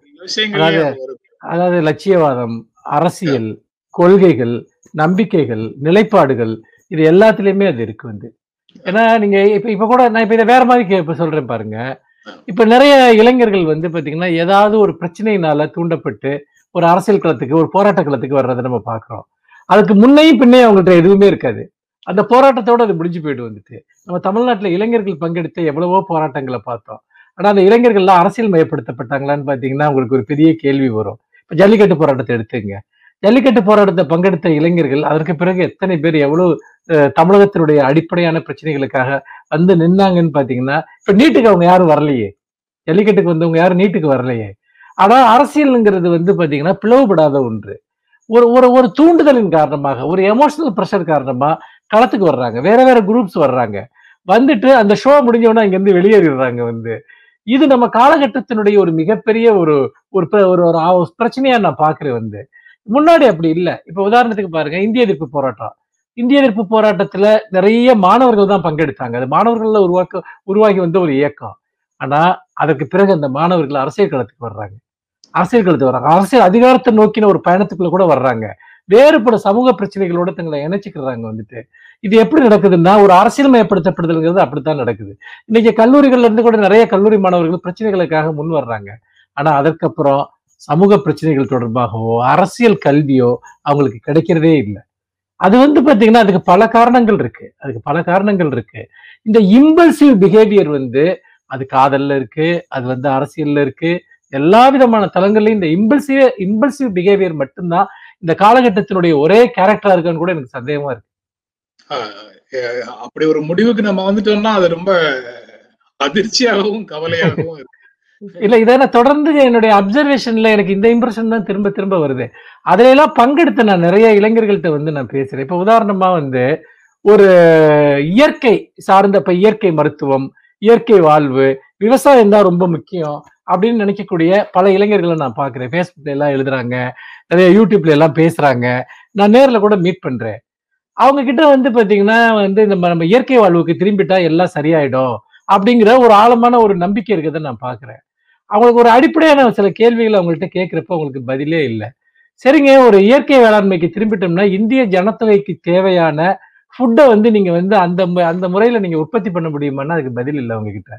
அதாவது லட்சியவாதம் அரசியல் கொள்கைகள் நம்பிக்கைகள் நிலைப்பாடுகள் இது எல்லாத்துலயுமே அது இருக்கு வந்து. ஏன்னா நீங்க இப்ப இப்ப கூட நான் இப்ப இதை வேற மாதிரி இப்ப சொல்றேன் பாருங்க. இப்ப நிறைய இளைஞர்கள் வந்து பாத்தீங்கன்னா ஏதாவது ஒரு பிரச்சனையினால தூண்டப்பட்டு ஒரு அரசியல் களத்துக்கு ஒரு போராட்ட களத்துக்கு வர்றதை நம்ம பாக்குறோம். அதுக்கு முன்னையும் பின்னையும் அவங்கள்ட்ட எதுவுமே இருக்காது. அந்த போராட்டத்தோட அது முடிஞ்சு போயிட்டு வந்துட்டு நம்ம தமிழ்நாட்டில் இளைஞர்கள் பங்கெடுத்த எவ்வளவோ போராட்டங்களை பார்த்தோம். ஆனால் அந்த இளைஞர்கள்லாம் அரசியல் மயப்படுத்தப்பட்டாங்களான்னு பார்த்தீங்கன்னா உங்களுக்கு ஒரு பெரிய கேள்வி வரும். இப்போ ஜல்லிக்கட்டு போராட்டத்தை எடுத்துங்க. ஜல்லிக்கட்டு போராட்டத்தை பங்கெடுத்த இளைஞர்கள் அதற்கு பிறகு எத்தனை பேர் எவ்வளவு தமிழகத்தினுடைய அடிப்படையான பிரச்சனைகளுக்காக வந்து நின்னாங்கன்னு பார்த்தீங்கன்னா இப்போ நீட்டுக்கு அவங்க யாரும் வரலையே. ஜல்லிக்கட்டுக்கு வந்தவங்க யாரும் நீட்டுக்கு வரலையே. ஆனால் அரசியல்ங்கிறது வந்து பார்த்தீங்கன்னா பிளவுபடாத ஒன்று. ஒரு ஒரு ஒரு தூண்டுதலின் காரணமாக ஒரு எமோஷனல் ப்ரெஷர் காரணமாக களத்துக்கு வர்றாங்க. வேற வேற குரூப்ஸ் வர்றாங்க. வந்துட்டு அந்த ஷோ முடிஞ்சவொடனே இங்கேருந்து வெளியேறிடுறாங்க வந்து. இது நம்ம காலகட்டத்தினுடைய ஒரு மிகப்பெரிய ஒரு ஒரு ஒரு ஒரு பிரச்சனையா நான் பாக்குறேன் வந்து. முன்னாடி அப்படி இல்லை. இப்ப உதாரணத்துக்கு பாருங்க. இந்திய எதிர்ப்பு போராட்டம். இந்திய எதிர்ப்பு போராட்டத்துல நிறைய மாணவர்கள் தான் பங்கெடுத்தாங்க. அது மாணவர்கள்ல உருவாக்க உருவாகி வந்த ஒரு இயக்கம். ஆனா அதற்கு பிறகு அந்த மாணவர்கள் அரசியல் களத்துக்கு வர்றாங்க. அரசியல் களத்துக்கு வர்றாங்க. அரசியல் அதிகாரத்தை நோக்கின ஒரு பயணத்துக்குள்ள கூட வர்றாங்க. வேறுபட சமூக பிரச்சனைகளோட தங்களை இணைச்சிக்கிறாங்க வந்துட்டு. இது எப்படி நடக்குதுன்னா ஒரு அரசியல்மயப்படுத்தப்படுதல்ங்கிறது அப்படித்தான் நடக்குது. இன்னைக்கு கல்லூரிகள்ல இருந்து கூட நிறைய கல்லூரி மாணவர்கள் பிரச்சனைகளுக்காக முன் வர்றாங்க. ஆனா அதற்கப்புறம் சமூக பிரச்சனைகள் தொடர்பாகவோ அரசியல் கல்வியோ அவங்களுக்கு கிடைக்கிறதே இல்லை. அது வந்து பாத்தீங்கன்னா அதுக்கு பல காரணங்கள் இருக்கு. அதுக்கு பல காரணங்கள் இருக்கு. இந்த இம்பல்சிவ் பிஹேவியர் வந்து அது காதல்ல இருக்கு அது வந்து அரசியல்ல இருக்கு. எல்லா விதமான தளங்கள்லயும் இந்த இம்பல்சிவ் இம்பல்சிவ் பிஹேவியர் மட்டும்தான் இந்த காலகட்டத்தினுடைய ஒரே கேரக்டரா இருக்கான்னு கூட எனக்கு சந்தேகமா இருக்கு. அப்படி ஒரு முடிவுக்கு நம்ம வந்துட்டோம்னா அது ரொம்ப அதிர்ச்சியாகவும் கவலையாகவும் இருக்கு. இல்ல இதை நான் தொடர்ந்து என்னுடைய அப்சர்வேஷன்ல எனக்கு இந்த இம்ப்ரெஷன் தான் திரும்ப திரும்ப வருது. அதுல எல்லாம் பங்கெடுத்து நான் நிறைய இளைஞர்கள்ட்ட வந்து நான் பேசுறேன். இப்ப உதாரணமா வந்து ஒரு இயற்கை சார்ந்த இப்ப இயற்கை மருத்துவம் இயற்கை வாழ்வு விவசாயம் தான் ரொம்ப முக்கியம் அப்படின்னு நினைக்கக்கூடிய பல இளைஞர்களை நான் பாக்குறேன் ஃபேஸ்புக்ல எல்லாம் எழுதுறாங்க. நிறைய யூடியூப்ல எல்லாம் பேசுறாங்க. நான் நேரில் கூட மீட் பண்றேன். அவங்க கிட்ட வந்து பாத்தீங்கன்னா வந்து இந்த நம்ம இயற்கை வாழ்வுக்கு திரும்பிட்டா எல்லாம் சரியாயிடும் அப்படிங்கிற ஒரு ஆழமான ஒரு நம்பிக்கை இருக்கிறத நான் பாக்குறேன். அவங்களுக்கு ஒரு அடிப்படையான சில கேள்விகளை அவங்கள்ட்ட கேட்கிறப்ப அவங்களுக்கு பதிலே இல்லை. சரிங்க ஒரு இயற்கை வேளாண்மைக்கு திரும்பிட்டோம்னா இந்திய ஜனத்தொகைக்கு தேவையான ஃபுட்டை வந்து நீங்க வந்து அந்த அந்த முறையில நீங்க உற்பத்தி பண்ண முடியுமான்னா அதுக்கு பதில் இல்லை அவங்க கிட்ட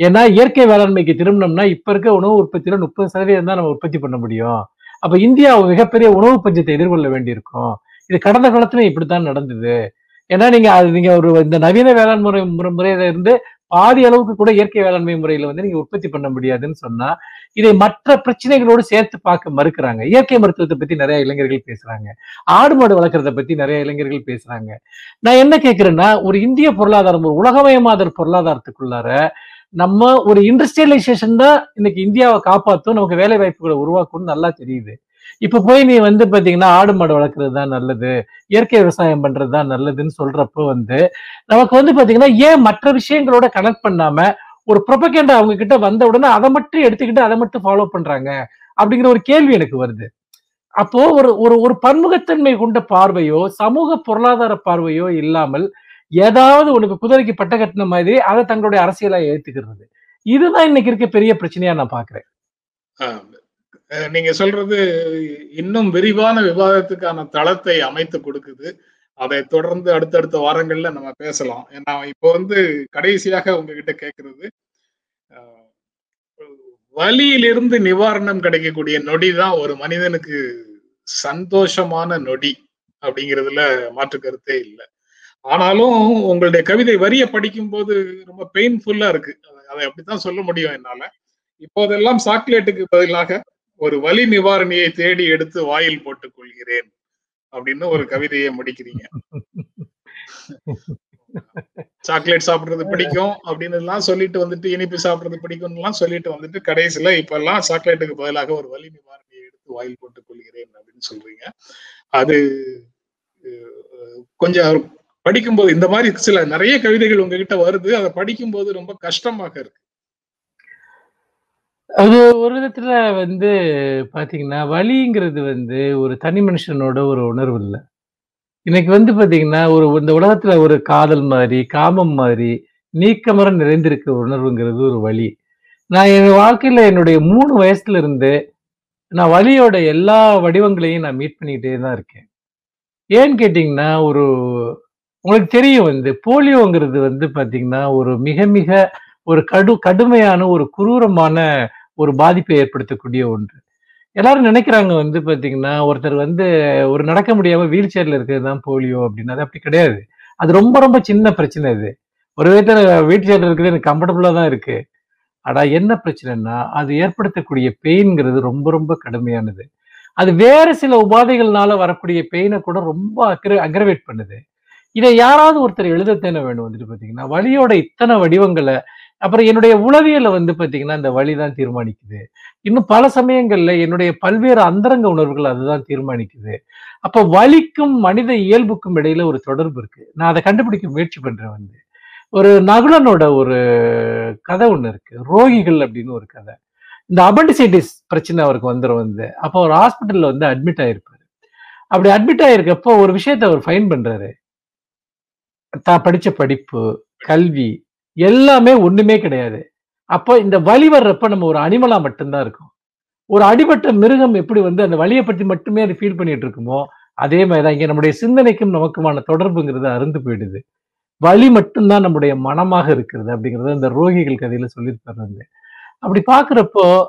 ஏன்னா இயற்கை வேளாண்மைக்கு திரும்பினோம்னா இப்ப இருக்க உணவு உற்பத்தியில முப்பது சதவீதம் தான் நம்ம உற்பத்தி பண்ண முடியும். அப்ப இந்தியா மிகப்பெரிய உணவு பஞ்சத்தை எதிர்கொள்ள வேண்டியிருக்கும். இது கடந்த காலத்துல இப்படித்தான் நடந்தது. ஏன்னா நீங்க அது நீங்க ஒரு இந்த நவீன வேளாண் முறை முறை- முறையில இருந்து பாதி அளவுக்கு கூட இயற்கை வேளாண்மை முறையில வந்து நீங்க உற்பத்தி பண்ண முடியாதுன்னு சொன்னா இதை மற்ற பிரச்சனைகளோடு சேர்த்து பார்க்க மறுக்கிறாங்க. இயற்கை மருத்துவத்தை பத்தி நிறைய இளைஞர்கள் பேசுறாங்க. ஆடு மாடு வளர்க்கறத பத்தி நிறைய இளைஞர்கள் பேசுறாங்க. நான் என்ன கேக்குறேன்னா ஒரு இந்திய பொருளாதாரம் ஒரு உலகமயமாதல் பொருளாதாரத்துக்குள்ளார நம்ம ஒரு இண்டஸ்ட்ரியலைசேஷன் தான் இன்னைக்கு இந்தியாவை காப்பாற்றும் நமக்கு வேலை வாய்ப்புகளை உருவாக்கும்னு நல்லா தெரியுது. இப்ப போய் நீ வந்து பாத்தீங்கன்னா ஆடு மாடு வளர்க்கறது தான் நல்லது. இயற்கை விவசாயம் பண்றது தான் நல்லதுன்னு சொல்றப்போ வந்து நமக்கு வந்து பாத்தீங்கன்னா ஏன் மற்ற விஷயங்களோட கனெக்ட் பண்ணாம ஒரு ப்ரொபகேண்டா அவங்க கிட்ட வந்த உடனே அதை மட்டும் எடுத்துக்கிட்டு அதை மட்டும் ஃபாலோ பண்றாங்க? அப்படிங்கிற ஒரு கேள்வி எனக்கு வருது. அப்போ ஒரு ஒரு ஒரு பன்முகத்தன்மை கொண்ட பார்வையோ சமூக பொருளாதார பார்வையோ இல்லாமல் ஏதாவது உனக்கு குதிரைக்கு பட்ட கட்டின மாதிரி அதை தங்களுடைய அரசியலா ஏத்துக்கிறது. இதுதான் இன்னைக்கு இருக்க பெரிய பிரச்சனையா நான் பாக்குறேன். ஆஹ் நீங்க சொல்றது இன்னும் விரிவான விவாதத்துக்கான தளத்தை அமைத்து கொடுக்குது. அதை தொடர்ந்து அடுத்தடுத்த வாரங்கள்ல நம்ம பேசலாம். ஏன்னா இப்போ வந்து கடைசியாக உங்ககிட்ட கேட்கறது வலியிலிருந்து நிவாரணம் கிடைக்கக்கூடிய நொடி தான் ஒரு மனிதனுக்கு சந்தோஷமான நொடி அப்படிங்கிறதுல மாற்று கருத்தே இல்லை. ஆனாலும் உங்களுடைய கவிதை வரியை படிக்கும்போது ரொம்ப பெயின்ஃபுல்லா இருக்கு. அதை- அதை அப்படித்தான் சொல்ல முடியும் என்னால. இப்போதெல்லாம் சாக்லேட்டுக்கு பதிலாக ஒரு வலி நிவாரணியை தேடி எடுத்து வாயில் போட்டுக் கொள்கிறேன் அப்படின்னு ஒரு கவிதையை முடிக்கிறீங்க. சாக்லேட் சாப்பிடுறது பிடிக்கும் அப்படின்னு எல்லாம் சொல்லிட்டு வந்துட்டு இனிப்பு சாப்பிடுறது பிடிக்கும்னு எல்லாம் சொல்லிட்டு வந்துட்டு கடைசியில இப்ப எல்லாம் சாக்லேட்டுக்கு பதிலாக ஒரு வலி நிவாரணியை எடுத்து வாயில் போட்டுக் கொள்கிறேன் அப்படின்னு சொல்றீங்க. அது கொஞ்சம் படிக்கும்போது இந்த மாதிரி சில நிறைய கவிதைகள் உங்ககிட்ட வருது. அதை படிக்கும்போது ரொம்ப கஷ்டமாக இருக்கு. அது ஒரு விதத்துல வந்து பாத்தீங்கன்னா வலிங்கிறது வந்து ஒரு தனி மனுஷனோட ஒரு உணர்வு இல்லை. இன்னைக்கு வந்து பாத்தீங்கன்னா ஒரு இந்த உலகத்துல ஒரு காதல் மாதிரி காமம் மாதிரி நீக்கமர நிறைந்திருக்க உணர்வுங்கிறது ஒரு வழி நான் என் வாழ்க்கையில என்னுடைய மூணு வயசுல இருந்து நான் வழியோட எல்லா வடிவங்களையும் நான் மீட் பண்ணிக்கிட்டே தான் இருக்கேன். ஏன்னு கேட்டிங்கன்னா ஒரு உங்களுக்கு தெரியும் வந்து போலியோங்கிறது வந்து பாத்தீங்கன்னா ஒரு மிக மிக ஒரு கடு கடுமையான ஒரு குரூரமான ஒரு பாதிப்பை ஏற்படுத்தக்கூடிய ஒன்று. எல்லாரும் நினைக்கிறாங்க வந்து பாத்தீங்கன்னா ஒருத்தர் வந்து ஒரு நடக்க முடியாம வீல் சேர்ல இருக்கிறது தான் போலியோ அப்படின்னு. அது அப்படி கிடையாது. அது ரொம்ப ரொம்ப சின்ன பிரச்சனை இது ஒரு விதத்துல வீல் சேர்ல இருக்கிறது எனக்கு கம்ஃபர்டபுளா தான் இருக்கு. ஆனா என்ன பிரச்சனைன்னா அது ஏற்படுத்தக்கூடிய பெயின்ங்கிறது ரொம்ப ரொம்ப கடுமையானது. அது வேற சில உபாதைகள்னால வரக்கூடிய பெயினை கூட ரொம்ப அக்ர அக்ரவேட் பண்ணுது. இதை யாராவது ஒருத்தர் எழுதத்தானே வேணும் வந்துட்டு பாத்தீங்கன்னா வழியோட இத்தனை வடிவங்களை அப்புறம் என்னுடைய உளவியலை வந்து பாத்தீங்கன்னா இந்த வழி தான் தீர்மானிக்குது. இன்னும் பல சமயங்கள்ல என்னுடைய பல்வேறு அந்தரங்க உணர்வுகள் அதுதான் தீர்மானிக்குது. அப்ப வலிக்கும் மனித இயல்புக்கும் இடையில ஒரு தொடர்பு இருக்கு. நான் அதை கண்டுபிடிக்க முயற்சி பண்றேன் வந்து. ஒரு நகுலனோட ஒரு கதை ஒண்ணு இருக்கு. ரோகிகள் அப்படின்னு ஒரு கதை. இந்த அபண்டிசைட்டிஸ் பிரச்சனை அவருக்கு வந்துடும் வந்து. அப்போ ஒரு ஹாஸ்பிட்டல்ல வந்து அட்மிட் ஆயிருப்பாரு. அப்படி அட்மிட் ஆயிருக்கப்போ ஒரு விஷயத்த அவர் ஃபைன் பண்றாரு. தான் படிச்ச படிப்பு கல்வி எல்லாமே ஒண்ணுமே கிடையாது. அப்போ இந்த வழி வர்றப்ப நம்ம ஒரு அனிமலா மட்டும்தான் இருக்கும். ஒரு அடிபட்ட மிருகம் எப்படி வந்து அந்த வலியை பற்றி மட்டுமே அது ஃபீல் பண்ணிட்டு இருக்குமோ அதே மாதிரிதான் இங்க நம்முடைய சிந்தனைக்கும் நமக்குமான தொடர்புங்கிறது அருந்து போயிடுது. வலி மட்டும்தான் நம்முடைய மனமாக இருக்கிறது அப்படிங்கிறத இந்த ரோகிகள் கதையில சொல்லியிருப்பாரு அப்படி பாக்குறப்போ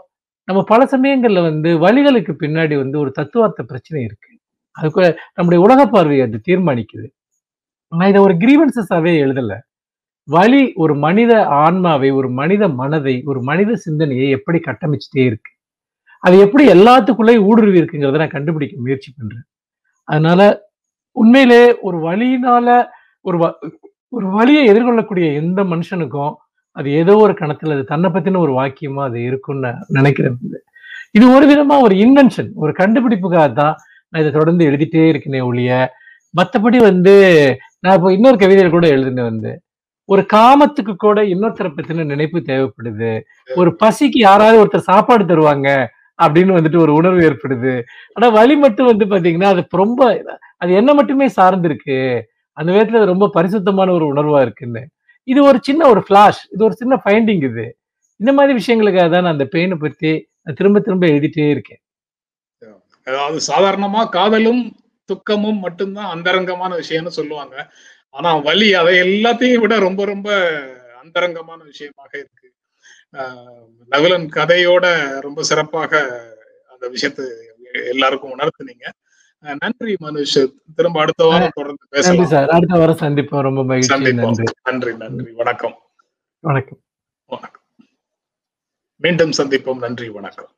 நம்ம பல சமயங்கள்ல வந்து வழிகளுக்கு பின்னாடி வந்து ஒரு தத்துவார்த்த பிரச்சனை இருக்கு. அதுக்கு நம்முடைய உலக பார்வையை அது தீர்மானிக்குது. நான் இதை ஒரு கிரீவன்சஸாவே எழுதல. வலி ஒரு மனித ஆன்மாவை ஒரு மனித மனதை ஒரு மனித சிந்தனையை எப்படி கட்டமைச்சிட்டே இருக்கு? அது எப்படி எல்லாத்துக்குள்ளேயும் ஊடுருவி இருக்குங்கிறத நான் கண்டுபிடிக்க முயற்சி பண்றேன். அதனால உண்மையிலே ஒரு வழியினால ஒரு வ- ஒரு வழியை எதிர்கொள்ளக்கூடிய எந்த மனுஷனுக்கும் அது ஏதோ ஒரு கணத்துல அது தன்னை பத்தின ஒரு வாக்கியமா அது இருக்கும்னு நான் நினைக்கிறேன். இது. இது ஒரு விதமா ஒரு இன்வென்ஷன் ஒரு கண்டுபிடிப்புக்காக தான் நான் இதை தொடர்ந்து எழுதிட்டே இருக்கேனே ஒழிய மத்தபடி வந்து நான் இப்போ இன்னொரு கவிதையில கூட எழுதினேன் வந்து ஒரு காமத்துக்கு கூட இன்னொருத்தரை பத்தின நினைப்பு தேவைப்படுது. ஒரு பசிக்கு யாராவது ஒருத்தர் சாப்பாடு தருவாங்க அப்படின்னு வந்துட்டு ஒரு உணர்வு ஏற்படுது. ஆனா வலி மட்டும் வந்து பாத்தீங்கன்னா அது ரொம்ப அது என்ன மட்டுமே சார்ந்திருக்கு. அந்த விதத்துல அது ரொம்ப பரிசுத்தமான ஒரு உணர்வா இருக்குன்னு. இது ஒரு சின்ன ஒரு ஃபிளாஷ் இது ஒரு சின்ன ஃபைண்டிங் இது. இந்த மாதிரி விஷயங்களுக்காக தான் நான் அந்த பெயினை பத்தி நான் திரும்ப திரும்ப எழுதிட்டே இருக்கேன். அதாவது சாதாரணமா காதலும் துக்கமும் மட்டும்தான் அந்தரங்கமான விஷயம்னு சொல்லுவாங்க. ஆனா வலி அதை எல்லாத்தையும் விட ரொம்ப ரொம்ப அந்தரங்கமான விஷயமாக இருக்கு. நகுலன் கதையோட ரொம்ப சிறப்பாக அந்த விஷயத்தை எல்லாருக்கும் உணர்த்துனீங்க. நன்றி மனுஷ். திரும்ப அடுத்த வாரம் தொடர்ந்து பேசலாம். சார். அடுத்த வாரம் சந்திப்போம். ரொம்ப மகிழ்ச்சி. நன்றி. நன்றி நன்றி. வணக்கம். வணக்கம். வணக்கம். மீண்டும் சந்திப்போம். நன்றி வணக்கம்.